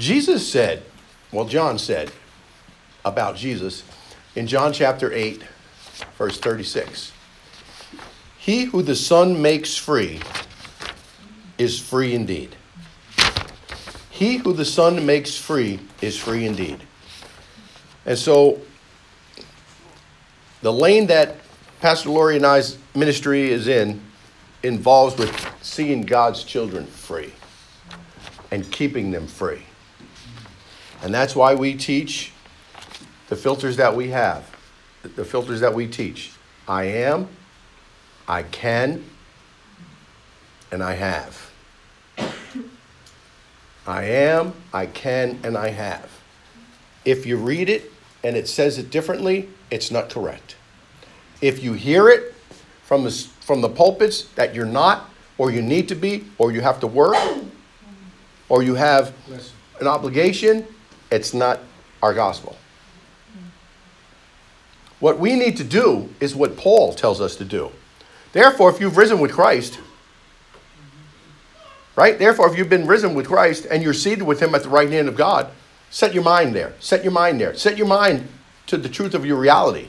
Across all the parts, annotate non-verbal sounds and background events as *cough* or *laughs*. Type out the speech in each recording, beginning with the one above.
Jesus said, well, John said about Jesus in John chapter 8, verse 36 He who the Son makes free is free indeed. He who the Son makes free is free indeed. And so, the lane that Pastor Lori and I's ministry is in involves with seeing God's children free and keeping them free. And that's why we teach the filters that we have, the filters that we teach. I am, I can, and I have. I am, I can, and I have. If you read it and it says it differently, it's not correct. If you hear it from the, from the pulpits that you're not, or you need to be, or you have to work, or you have an obligation, it's not our gospel. What we need to do is what Paul tells us to do. Therefore, if you've risen with Christ, right? Therefore, if you've been risen with Christ and you're seated with him at the right hand of God, set your mind there. Set your mind there. Set your mind to the truth of your reality,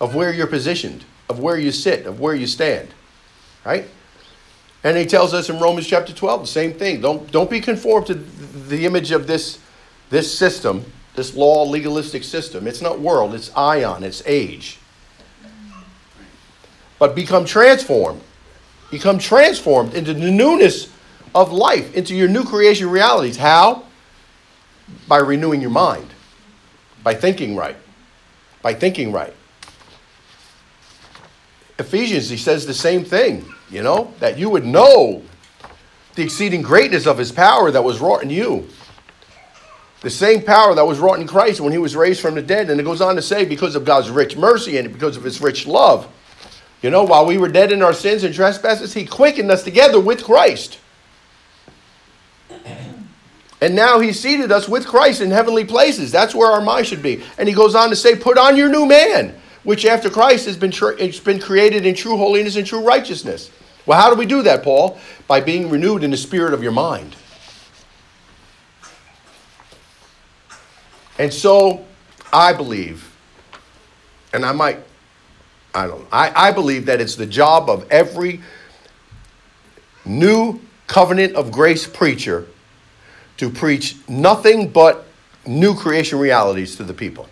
of where you're positioned, of where you sit, of where you stand, right? And he tells us in Romans chapter 12 the same thing. Don't, don't be conformed to the image of this, this system this law legalistic system. It's not world, it's aion, it's age. But become transformed. Become transformed into the newness of life, into your new creation realities. How? By renewing your mind, by thinking right. By thinking right. Ephesians, he says the same thing, you know, that you would know the exceeding greatness of his power that was wrought in you the same power that was wrought in Christ when he was raised from the dead. And it goes on to say, because of God's rich mercy and because of his rich love, you know, while we were dead in our sins and trespasses, he quickened us together with Christ. And now he seated us with Christ in heavenly places. That's where our mind should be. And he goes on to say, put on your new man, which after Christ has been, it's been created in true holiness and true righteousness. Well, how do we do that, Paul? By being renewed in the spirit of your mind. And so I believe, and I might, I don't I, I believe that it's the job of every new covenant of grace preacher to preach nothing but new creation realities to the people.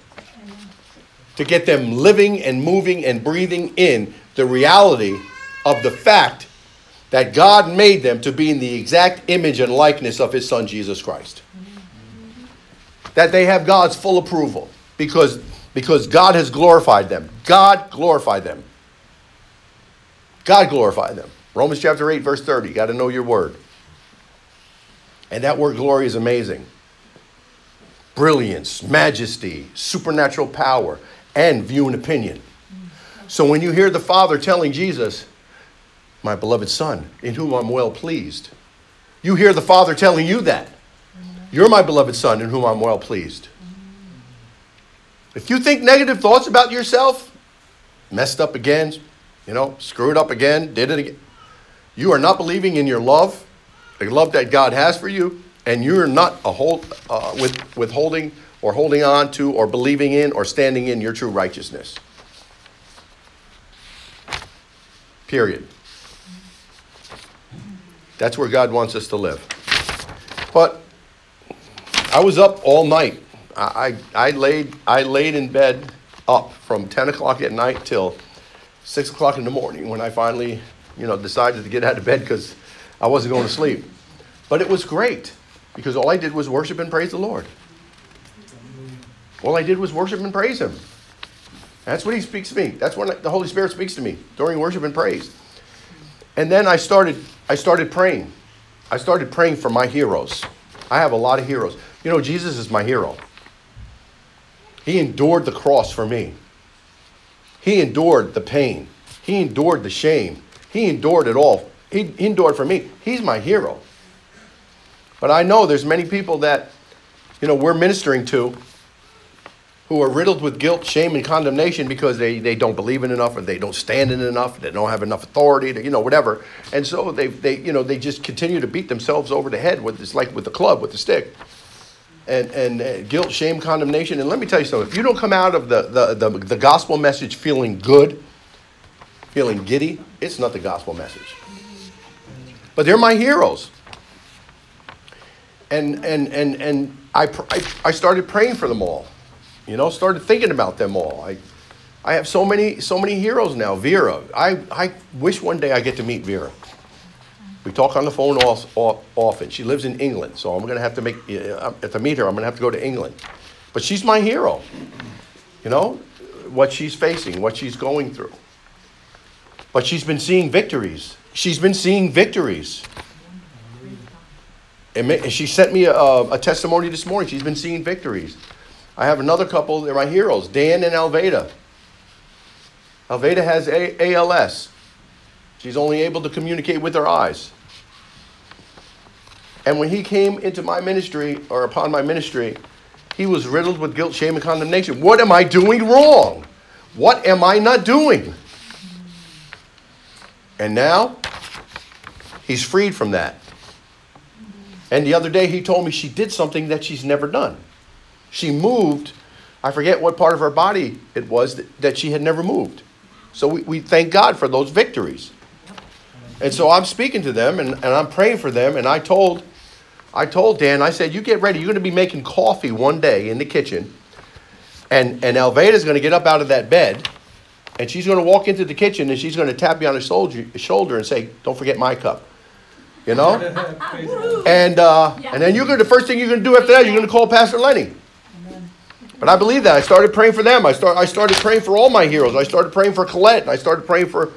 To get them living and moving and breathing in the reality of the fact that God made them to be in the exact image and likeness of his son Jesus Christ that they have God's full approval because, because God has glorified them. God glorified them. God glorified them. Romans chapter 8, verse 30. You got to know your word. And that word glory is amazing brilliance, majesty, supernatural power, and view and opinion. So when you hear the Father telling Jesus, my beloved Son, in whom I'm well pleased, you hear the Father telling you that. You're my beloved Son, in whom I'm well pleased. If you think negative thoughts about yourself, messed up again, you know, screwed up again, did it again, you are not believing in your love, the love that God has for you, and you're not a hold, uh, with, withholding or holding on to or believing in or standing in your true righteousness. Period. That's where God wants us to live. But I was up all night. I, I, I, laid, I laid in bed up from 10 o'clock at night till 6 o'clock in the morning when I finally, you know, decided to get out of bed because I wasn't going to sleep. But it was great because all I did was worship and praise the Lord. All I did was worship and praise Him. That's what He speaks to me. That's when the Holy Spirit speaks to me during worship and praise. And then I started, I started praying. I started praying for my heroes. I have a lot of heroes. You know, Jesus is my hero. He endured the cross for me. He endured the pain. He endured the shame. He endured it all. He, endured for me. He's my hero. But I know there's many people that, you know, we're ministering to who are riddled with guilt, shame, and condemnation because they, they don't believe in enough or they don't stand in enough, they don't have enough authority, to, you know, whatever. And so they, they, you know, they just continue to beat themselves over the head with this, like with the club, with the stick. And, and uh, guilt, shame, condemnation. And let me tell you something if you don't come out of the, the, the, the gospel message feeling good, feeling giddy, it's not the gospel message. But they're my heroes. And, and, and, and I, I, I started praying for them all. You know, started thinking about them all. I, I have so many, so many heroes now. Vera, I, I wish one day I get to meet Vera. We talk on the phone often. She lives in England, so I'm going to have to make, uh, to meet her, I'm going to have to go to England. But she's my hero. You know, what she's facing, what she's going through. But she's been seeing victories. She's been seeing victories. And she sent me a, a testimony this morning. She's been seeing victories. I have another couple, they're my heroes, Dan and Alveda. Alveda has a- ALS. She's only able to communicate with her eyes. And when he came into my ministry, or upon my ministry, he was riddled with guilt, shame, and condemnation. What am I doing wrong? What am I not doing? And now, he's freed from that. And the other day, he told me she did something that she's never done she moved. I forget what part of her body it was that, that she had never moved. So we, we thank God for those victories. And so I'm speaking to them and, and I'm praying for them. And I told, I told Dan, I said, you get ready. You're going to be making coffee one day in the kitchen. And, and Alveda's going to get up out of that bed and she's going to walk into the kitchen and she's going to tap you on the shoulder, shoulder and say, don't forget my cup. You know? *laughs* and, uh, and then you're going to, the first thing you're going to do after that, you're going to call Pastor Lenny. But I believe that. I started praying for them. I, start, I started praying for all my heroes. I started praying for Colette. I started praying for,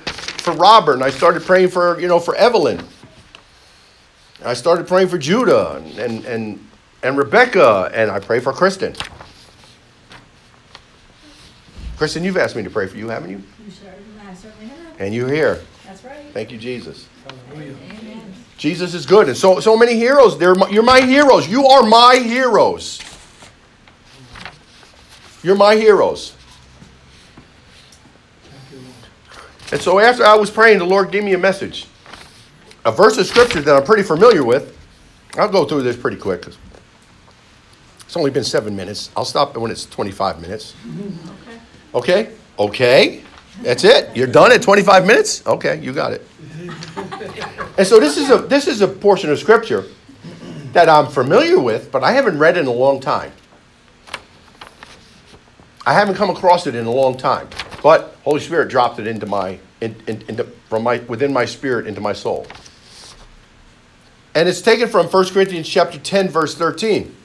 for Robert. And I started praying for, you know, for Evelyn. And I started praying for Judah and, and, and, and Rebecca. And I pray for Kristen. Kristen, you've asked me to pray for you, haven't you? You I certainly have. And you're here. That's right. Thank you, Jesus. Amen. Jesus is good. And so, so many heroes. They're, you're my heroes. You are my heroes. You're my heroes. And so after I was praying, the Lord gave me a message. A verse of scripture that I'm pretty familiar with. I'll go through this pretty quick. because It's only been seven minutes. I'll stop when it's 25 minutes. Okay? Okay? Okay. That's it. You're done at 25 minutes? Okay, you got it. *laughs* And so this is a this is a portion of scripture that I'm familiar with, but I haven't read in a long time. I haven't come across it in a long time, but Holy Spirit dropped it into my, in, in, into, from my, within my spirit into my soul. And it's taken from 1 Corinthians chapter 10, verse 13.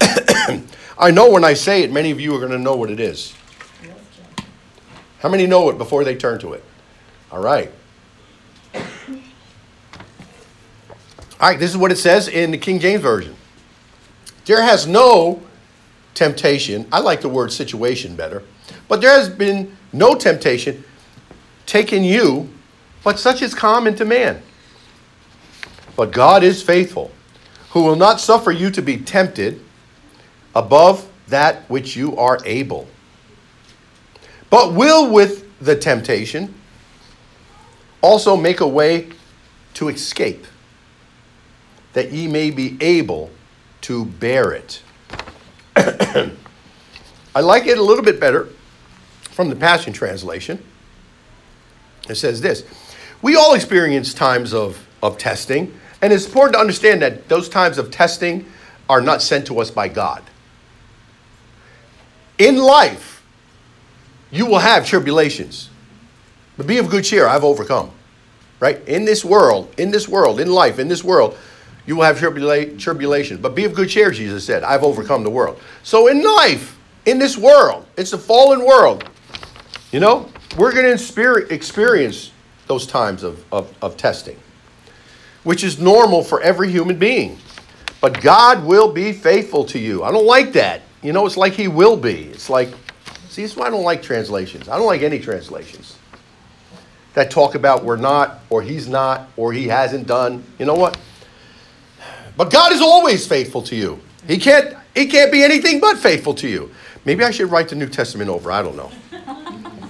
*coughs* I know when I say it, many of you are going to know what it is. How many know it before they turn to it? All right. All right, this is what it says in the King James Version. There has no temptation. I like the word situation better. But there has been no temptation taken you, but such is common to man. But God is faithful, who will not suffer you to be tempted above that which you are able, but will with the temptation also make a way to escape, that ye may be able to bear it. *clears throat* I like it a little bit better from the Passion Translation. It says this We all experience times of, of testing, and it's important to understand that those times of testing are not sent to us by God. In life, you will have tribulations, but be of good cheer, I've overcome. Right? In this world, in this world, in life, in this world, you will have tribula- tribulation, but be of good cheer, Jesus said. I've overcome the world. So in life, in this world, it's a fallen world. You know, we're going to experience those times of, of, of testing, which is normal for every human being. But God will be faithful to you. I don't like that. You know, it's like He will be. It's like, see, this is why I don't like translations. I don't like any translations that talk about we're not, or He's not, or He hasn't done. You know what? But God is always faithful to you. He can't, he can't be anything but faithful to you. Maybe I should write the New Testament over. I don't know.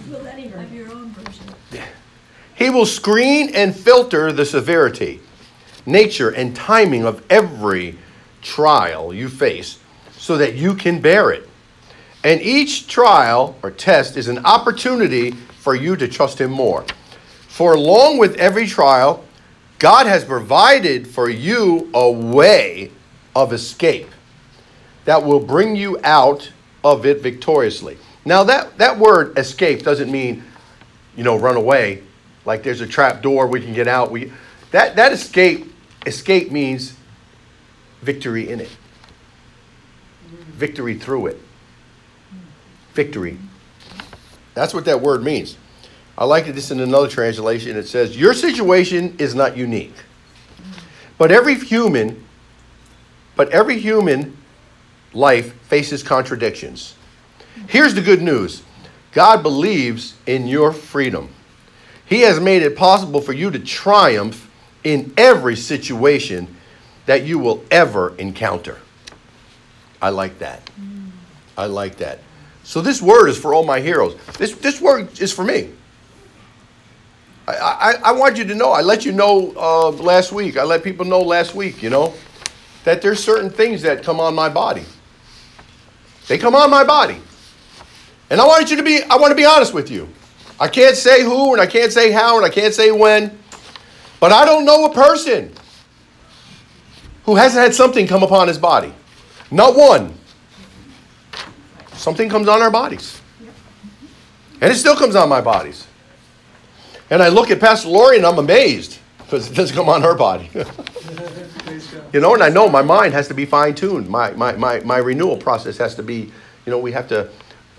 Will any have your own version? He will screen and filter the severity, nature, and timing of every trial you face so that you can bear it. And each trial or test is an opportunity for you to trust Him more. For along with every trial, God has provided for you a way of escape that will bring you out of it victoriously. Now, that, that word escape doesn't mean, you know, run away, like there's a trap door we can get out. We, that, that escape, escape means victory in it, victory through it. Victory. That's what that word means. I like this in another translation. It says, Your situation is not unique. But every human, but every human life faces contradictions. Here's the good news God believes in your freedom. He has made it possible for you to triumph in every situation that you will ever encounter. I like that. I like that. So this word is for all my heroes. This, this word is for me. I, I, I want you to know. I let you know uh, last week. I let people know last week, you know, that there's certain things that come on my body. They come on my body. And I want you to be, I want to be honest with you. I can't say who and I can't say how and I can't say when. But I don't know a person who hasn't had something come upon his body. Not one. Something comes on our bodies. And it still comes on my bodies. And I look at Pastor Lori and I'm amazed because it doesn't come on her body. *laughs* *laughs* you know, and I know my mind has to be fine tuned. My, my, my, my renewal process has to be, you know, we have to,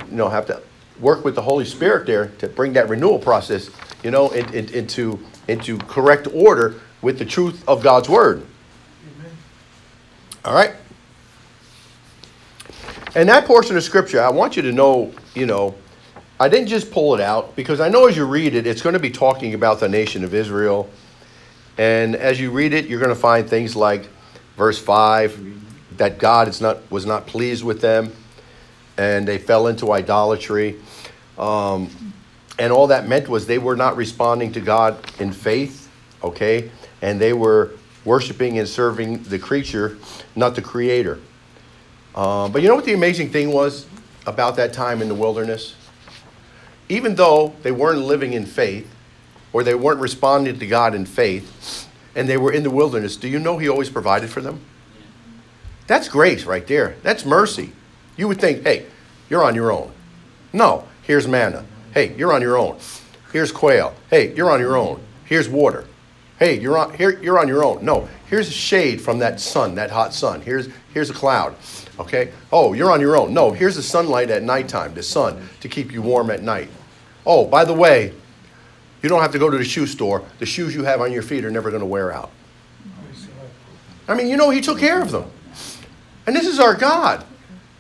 you know, have to work with the Holy Spirit there to bring that renewal process, you know, in, in, into, into correct order with the truth of God's Word. Amen. All right? And that portion of Scripture, I want you to know, you know, I didn't just pull it out because I know as you read it, it's going to be talking about the nation of Israel. And as you read it, you're going to find things like verse 5 that God is not, was not pleased with them and they fell into idolatry. Um, and all that meant was they were not responding to God in faith, okay? And they were worshiping and serving the creature, not the creator. Um, but you know what the amazing thing was about that time in the wilderness? Even though they weren't living in faith, or they weren't responding to God in faith, and they were in the wilderness, do you know He always provided for them? That's grace right there. That's mercy. You would think, hey, you're on your own. No, here's manna. Hey, you're on your own. Here's quail. Hey, you're on your own. Here's water. Hey, you're on here. You're on your own. No, here's shade from that sun, that hot sun. Here's here's a cloud. Okay. Oh, you're on your own. No, here's the sunlight at nighttime, the sun to keep you warm at night. Oh, by the way, you don't have to go to the shoe store. The shoes you have on your feet are never going to wear out. I mean, you know, He took care of them. And this is our God.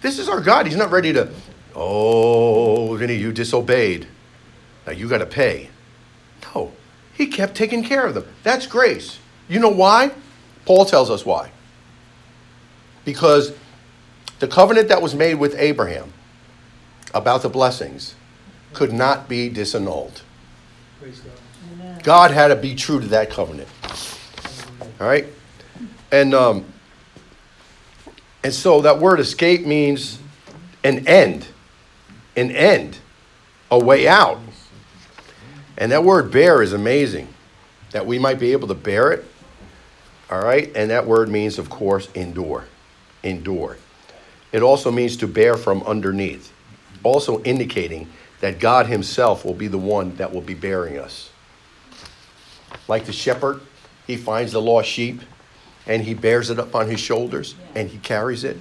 This is our God. He's not ready to, oh, Vinny, you disobeyed. Now you got to pay. No, He kept taking care of them. That's grace. You know why? Paul tells us why. Because the covenant that was made with Abraham about the blessings could not be disannulled. God had to be true to that covenant. All right? And um, and so that word escape means an end, an end, a way out. And that word bear is amazing, that we might be able to bear it. All right? And that word means, of course, endure. Endure. It also means to bear from underneath, also indicating that God Himself will be the one that will be bearing us. Like the shepherd, he finds the lost sheep and he bears it up on his shoulders and he carries it.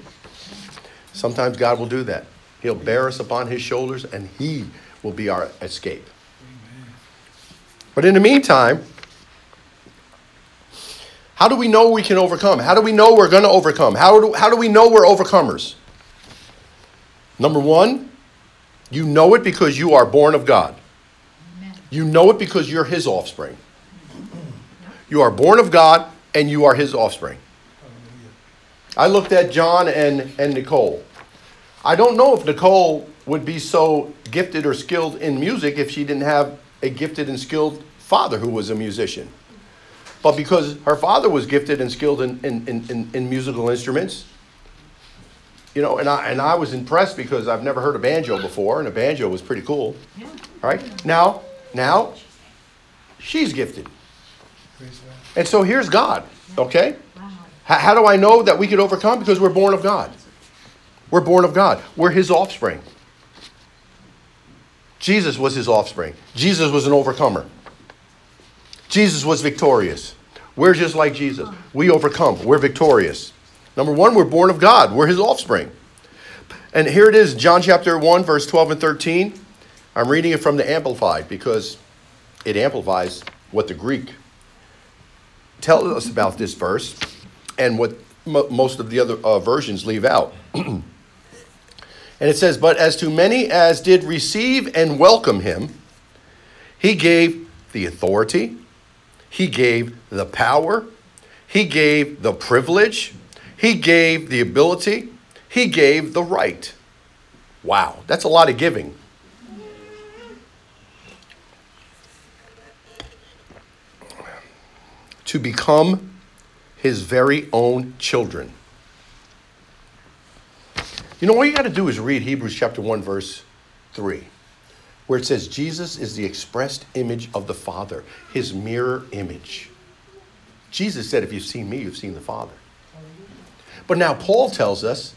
Sometimes God will do that. He'll bear us upon his shoulders and he will be our escape. But in the meantime, how do we know we can overcome? How do we know we're going to overcome? How do, how do we know we're overcomers? Number one, you know it because you are born of God. You know it because you're his offspring. You are born of God and you are his offspring. I looked at John and, and Nicole. I don't know if Nicole would be so gifted or skilled in music if she didn't have a gifted and skilled father who was a musician. But because her father was gifted and skilled in, in, in, in, musical instruments, you know, and I, and I was impressed because I've never heard a banjo before, and a banjo was pretty cool. Yeah. Right? Now, now, she's gifted. And so here's God, okay? How, how do I know that we could overcome? Because we're born of God. We're born of God. We're his offspring. Jesus was his offspring. Jesus was an overcomer. Jesus was victorious. We're just like Jesus. We overcome. We're victorious. Number one, we're born of God. We're his offspring. And here it is, John chapter 1, verse 12 and 13. I'm reading it from the Amplified because it amplifies what the Greek tells us about this verse and what most of the other uh, versions leave out. *clears throat* and it says, But as to many as did receive and welcome him, he gave the authority, he gave the power, he gave the privilege, he gave the ability, he gave the right. Wow, that's a lot of giving. To become his very own children. You know, all you got to do is read Hebrews chapter 1, verse 3, where it says, Jesus is the expressed image of the Father, his mirror image. Jesus said, If you've seen me, you've seen the Father. But now Paul tells us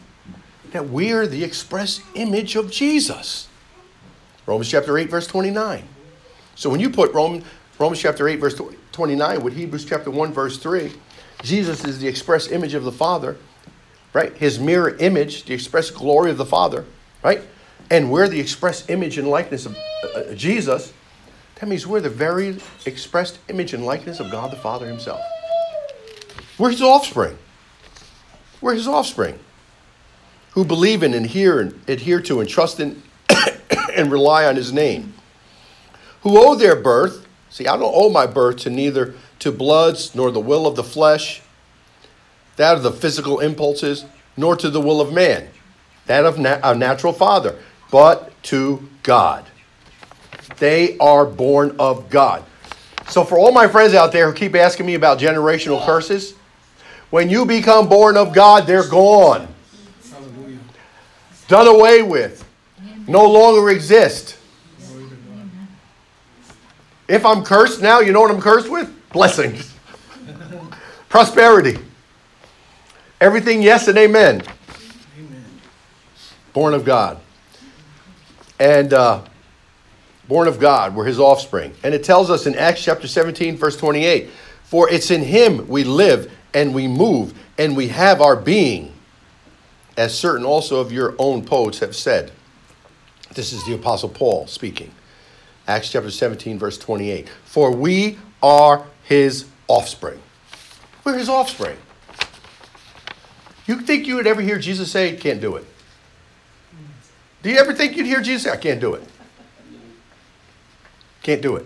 that we are the express image of Jesus. Romans chapter 8, verse 29. So when you put Romans, Romans chapter 8, verse 29 with Hebrews chapter 1, verse 3, Jesus is the express image of the Father, right? His mirror image, the express glory of the Father, right? And we're the express image and likeness of uh, uh, Jesus. That means we're the very expressed image and likeness of God the Father Himself. We're His offspring. We're His offspring who believe in and hear and adhere to and trust in *coughs* and rely on His name, who owe their birth. See, I don't owe my birth to neither to bloods, nor the will of the flesh, that of the physical impulses, nor to the will of man, that of na- a natural father, but to God. They are born of God. So, for all my friends out there who keep asking me about generational curses, when you become born of God, they're gone. Done away with. No longer exist. If I'm cursed now, you know what I'm cursed with? blessings, *laughs* prosperity. Everything yes and amen. amen. Born of God. And uh, born of God, we're his offspring. And it tells us in Acts chapter 17, verse 28 For it's in him we live and we move and we have our being, as certain also of your own poets have said. This is the Apostle Paul speaking. Acts chapter 17, verse 28. For we are his offspring. We're his offspring. You think you would ever hear Jesus say, can't do it? Do you ever think you'd hear Jesus say, I can't do it? Can't do it.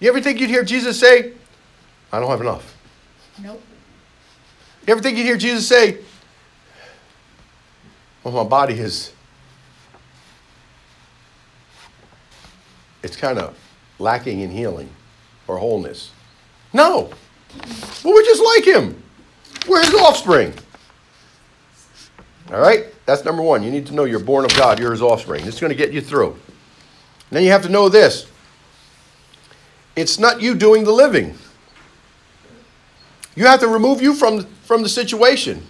You ever think you'd hear Jesus say, I don't have enough? Nope. You ever think you'd hear Jesus say, Well, my body is, it's kind of lacking in healing or wholeness. No. Well, we're just like him. We're his offspring. All right? That's number one. You need to know you're born of God, you're his offspring. This is going to get you through. And then you have to know this it's not you doing the living. You have to remove you from, from the situation.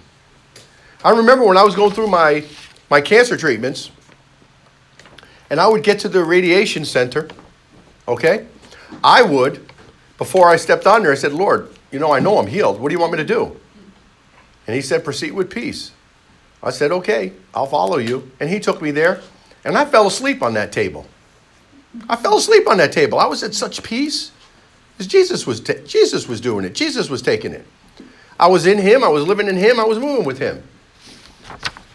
I remember when I was going through my, my cancer treatments, and I would get to the radiation center, okay? I would, before I stepped on there, I said, Lord, you know, I know I'm healed. What do you want me to do? And he said, proceed with peace. I said, okay, I'll follow you. And he took me there, and I fell asleep on that table. I fell asleep on that table. I was at such peace. Because Jesus was, ta- Jesus was doing it. Jesus was taking it. I was in him. I was living in him. I was moving with him.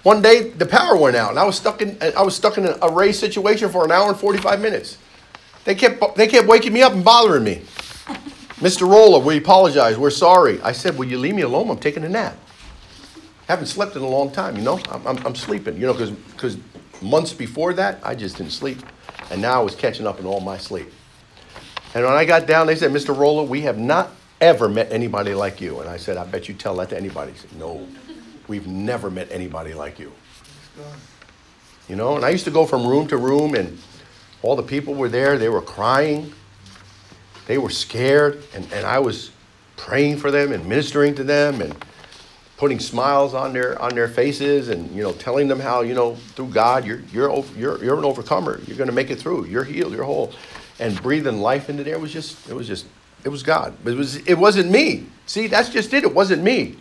One day, the power went out, and I was stuck in, I was stuck in a race situation for an hour and 45 minutes. They kept, they kept waking me up and bothering me. *laughs* Mr. Rolla, we apologize. We're sorry. I said, Will you leave me alone? I'm taking a nap. haven't slept in a long time, you know? I'm, I'm, I'm sleeping, you know, because months before that, I just didn't sleep. And now I was catching up in all my sleep. And when I got down, they said, Mr. Rolla, we have not ever met anybody like you. And I said, I bet you tell that to anybody. He said, No, we've never met anybody like you. You know, and I used to go from room to room, and all the people were there. They were crying, they were scared, and, and I was praying for them and ministering to them and putting smiles on their on their faces and you know telling them how you know through God you're you're you're you're an overcomer. You're going to make it through. You're healed. You're whole. And breathing life into there was just it was just it was God. It was it wasn't me. See, that's just it. It wasn't me.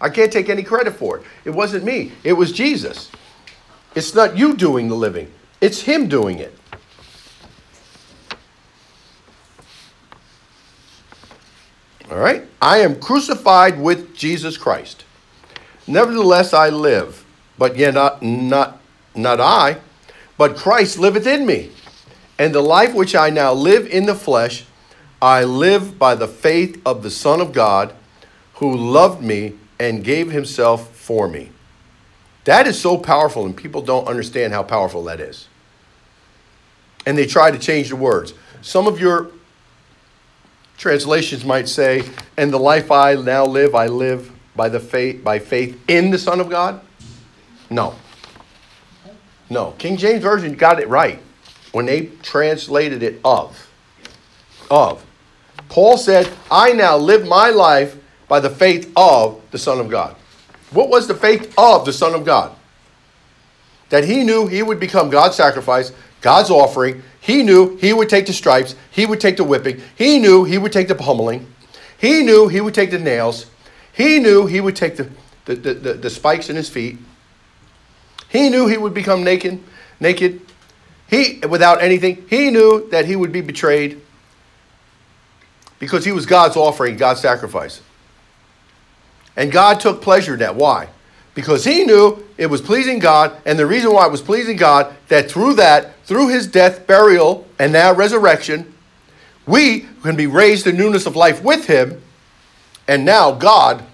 I can't take any credit for it. It wasn't me. It was Jesus. It's not you doing the living. It's him doing it. All right? I am crucified with Jesus Christ. Nevertheless, I live, but yet not, not, not I, but Christ liveth in me. And the life which I now live in the flesh, I live by the faith of the Son of God, who loved me and gave himself for me. That is so powerful, and people don't understand how powerful that is. And they try to change the words. Some of your translations might say, "And the life I now live, I live by the faith by faith in the Son of God." No. No. King James Version got it right when they translated it of. Of. Paul said, I now live my life by the faith of the Son of God. What was the faith of the Son of God? That he knew he would become God's sacrifice, God's offering. He knew he would take the stripes, he would take the whipping, he knew he would take the pummeling, he knew he would take the nails, he knew he would take the, the, the, the, the spikes in his feet. He knew he would become naked, naked. He without anything. He knew that he would be betrayed because he was God's offering, God's sacrifice. And God took pleasure in that. Why? Because he knew it was pleasing God, and the reason why it was pleasing God, that through that, through his death, burial, and now resurrection, we can be raised to newness of life with him, and now God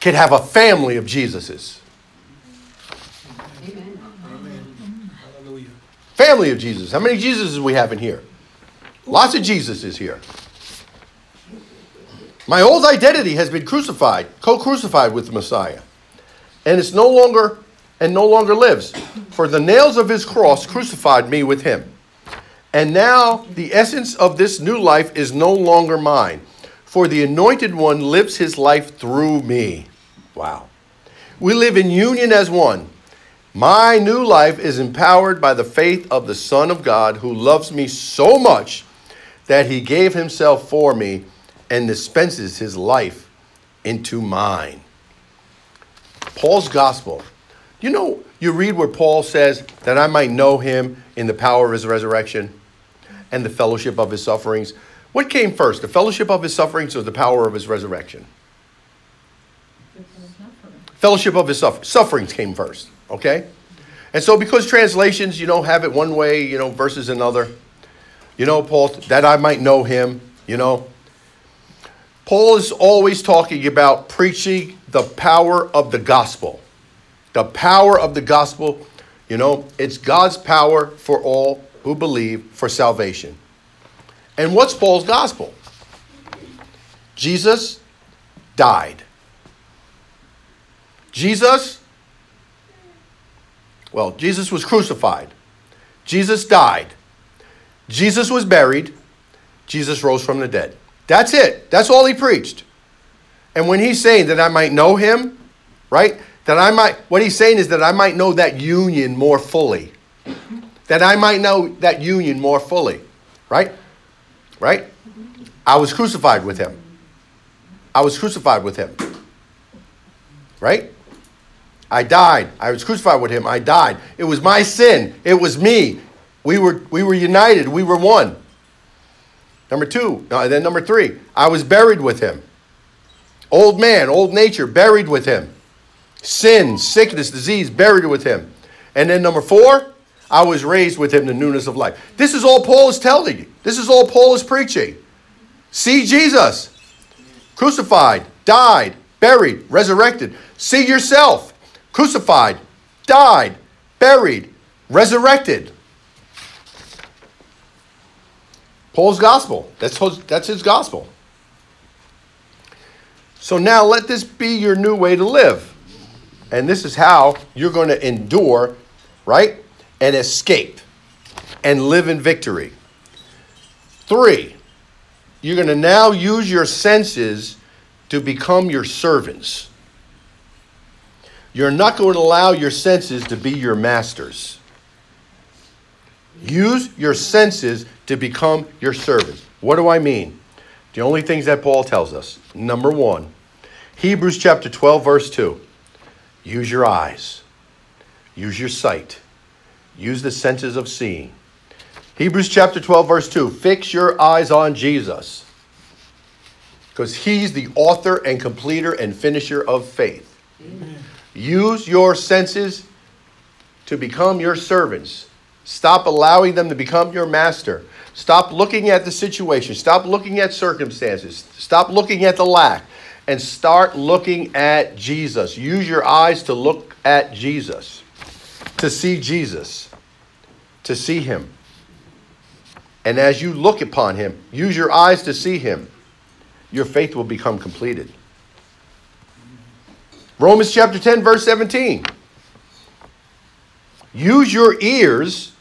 can have a family of Jesuses. Family of Jesus. How many Jesuses we have in here? Lots of Jesuses here. My old identity has been crucified, co-crucified with the Messiah. And it's no longer and no longer lives. For the nails of his cross crucified me with him. And now the essence of this new life is no longer mine, for the anointed one lives his life through me. Wow. We live in union as one. My new life is empowered by the faith of the Son of God who loves me so much that he gave himself for me and dispenses his life into mine. Paul's gospel. You know, you read where Paul says that I might know him in the power of his resurrection and the fellowship of his sufferings. What came first, the fellowship of his sufferings or the power of his resurrection? Fellowship of his suffer- sufferings came first, okay? And so because translations, you know, have it one way, you know, versus another, you know, Paul, that I might know him, you know, Paul is always talking about preaching the power of the gospel. The power of the gospel, you know, it's God's power for all who believe for salvation. And what's Paul's gospel? Jesus died. Jesus, well, Jesus was crucified. Jesus died. Jesus was buried. Jesus rose from the dead. That's it. That's all he preached. And when he's saying that I might know him, right? That I might, what he's saying is that I might know that union more fully. That I might know that union more fully, right? Right? I was crucified with him. I was crucified with him. Right? I died. I was crucified with him. I died. It was my sin. It was me. We were, we were united. We were one. Number two, no, then number three, I was buried with him. Old man, old nature, buried with him. Sin, sickness, disease, buried with him. And then number four, I was raised with him to newness of life. This is all Paul is telling you. This is all Paul is preaching. See Jesus, crucified, died, buried, resurrected. See yourself crucified, died, buried, resurrected. Paul's gospel. That's, that's his gospel. So now let this be your new way to live. And this is how you're going to endure, right? And escape and live in victory. Three, you're going to now use your senses to become your servants. You're not going to allow your senses to be your masters. Use your senses to become your servants. What do I mean? The only things that Paul tells us. Number one, Hebrews chapter 12, verse 2. Use your eyes, use your sight, use the senses of seeing. Hebrews chapter 12, verse 2. Fix your eyes on Jesus because he's the author and completer and finisher of faith. Amen. Use your senses to become your servants. Stop allowing them to become your master. Stop looking at the situation. Stop looking at circumstances. Stop looking at the lack and start looking at Jesus. Use your eyes to look at Jesus, to see Jesus, to see Him. And as you look upon Him, use your eyes to see Him your faith will become completed. Romans chapter 10, verse 17. Use your ears,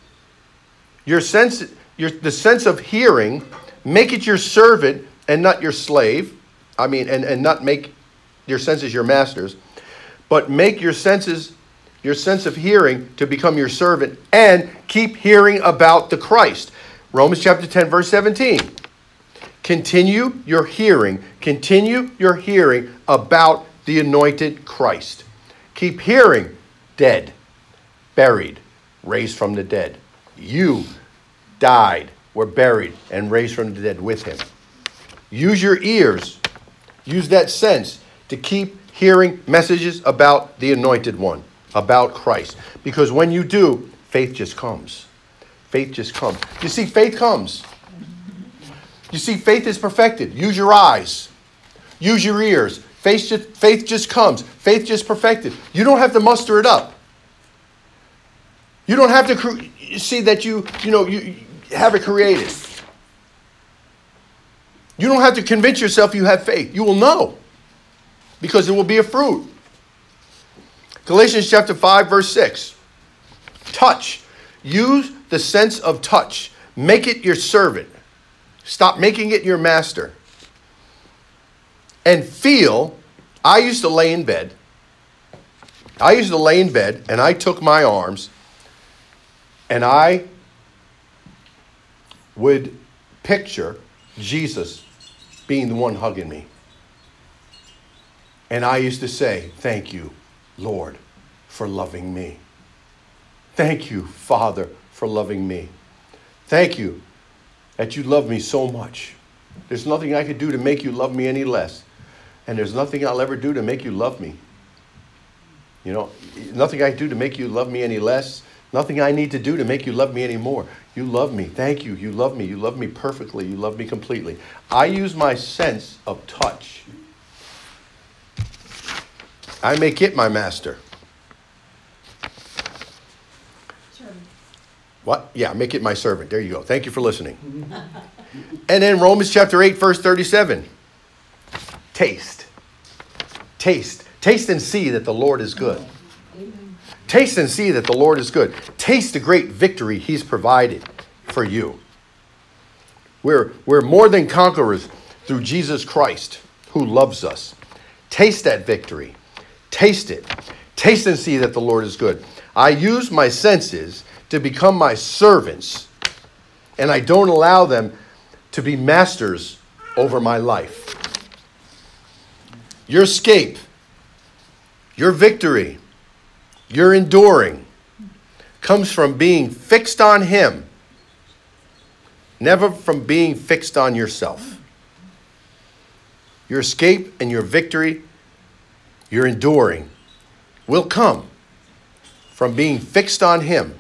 your sense, your, the sense of hearing, make it your servant and not your slave. I mean, and, and not make your senses your masters, but make your senses, your sense of hearing to become your servant and keep hearing about the Christ. Romans chapter 10, verse 17. Continue your hearing, continue your hearing about the anointed Christ. Keep hearing, dead, buried, raised from the dead. You died, were buried, and raised from the dead with him. Use your ears, use that sense to keep hearing messages about the anointed one, about Christ. Because when you do, faith just comes. Faith just comes. You see, faith comes. You see, faith is perfected. Use your eyes, use your ears. Faith just, faith just comes. Faith just perfected. You don't have to muster it up. You don't have to see that you, you know, you have it created. You don't have to convince yourself you have faith. You will know because it will be a fruit. Galatians chapter 5, verse 6. Touch. Use the sense of touch. Make it your servant. Stop making it your master. And feel, I used to lay in bed. I used to lay in bed and I took my arms and I would picture Jesus being the one hugging me. And I used to say, Thank you, Lord, for loving me. Thank you, Father, for loving me. Thank you that you love me so much. There's nothing I could do to make you love me any less. And there's nothing I'll ever do to make you love me. You know, nothing I do to make you love me any less. Nothing I need to do to make you love me any more. You love me. Thank you. You love me. You love me perfectly. You love me completely. I use my sense of touch. I make it my master. What? Yeah, make it my servant. There you go. Thank you for listening. *laughs* and then Romans chapter 8, verse 37. Taste. Taste. Taste and see that the Lord is good. Taste and see that the Lord is good. Taste the great victory he's provided for you. We're, we're more than conquerors through Jesus Christ who loves us. Taste that victory. Taste it. Taste and see that the Lord is good. I use my senses to become my servants, and I don't allow them to be masters over my life. Your escape, your victory, your enduring comes from being fixed on Him, never from being fixed on yourself. Your escape and your victory, your enduring, will come from being fixed on Him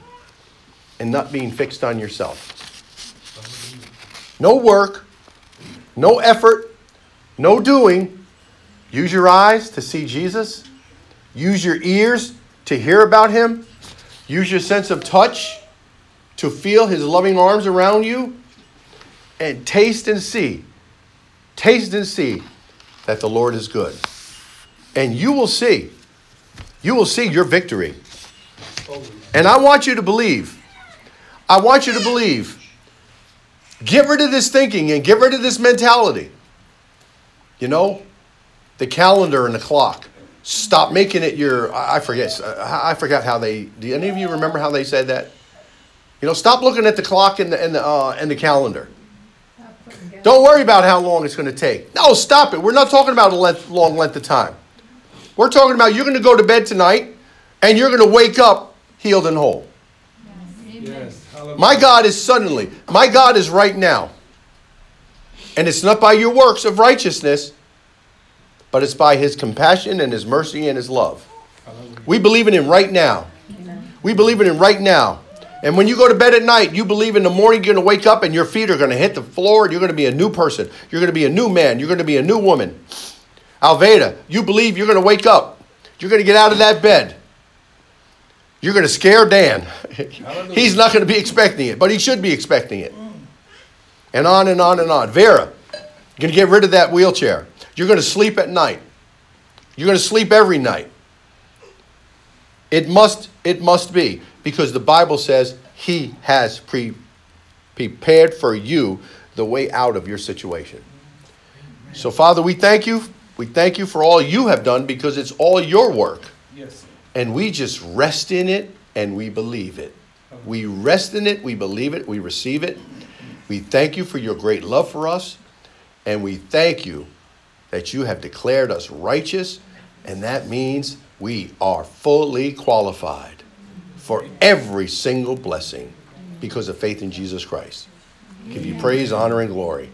and not being fixed on yourself. No work, no effort, no doing, Use your eyes to see Jesus. Use your ears to hear about him. Use your sense of touch to feel his loving arms around you. And taste and see. Taste and see that the Lord is good. And you will see. You will see your victory. And I want you to believe. I want you to believe. Get rid of this thinking and get rid of this mentality. You know, the calendar and the clock. Stop making it your. I forget. I forgot how they. Do any of you remember how they said that? You know, stop looking at the clock and the and the uh, and the calendar. Don't worry about how long it's going to take. No, stop it. We're not talking about a length, long length of time. We're talking about you're going to go to bed tonight and you're going to wake up healed and whole. Yes. My God is suddenly. My God is right now. And it's not by your works of righteousness, but it's by his compassion and his mercy and his love. We believe in him right now. We believe in him right now. And when you go to bed at night, you believe in the morning you're going to wake up and your feet are going to hit the floor and you're going to be a new person. You're going to be a new man. You're going to be a new woman. Alveda, you believe you're going to wake up. You're going to get out of that bed. You're going to scare Dan. *laughs* He's not going to be expecting it, but he should be expecting it. And on and on and on. Vera, you're going to get rid of that wheelchair. You're going to sleep at night. You're going to sleep every night. It must, it must be because the Bible says He has pre- prepared for you the way out of your situation. So, Father, we thank you. We thank you for all you have done because it's all your work. Yes. And we just rest in it and we believe it. We rest in it, we believe it, we receive it. We thank you for your great love for us. And we thank you that you have declared us righteous. And that means we are fully qualified for every single blessing because of faith in Jesus Christ. Give you praise, honor, and glory.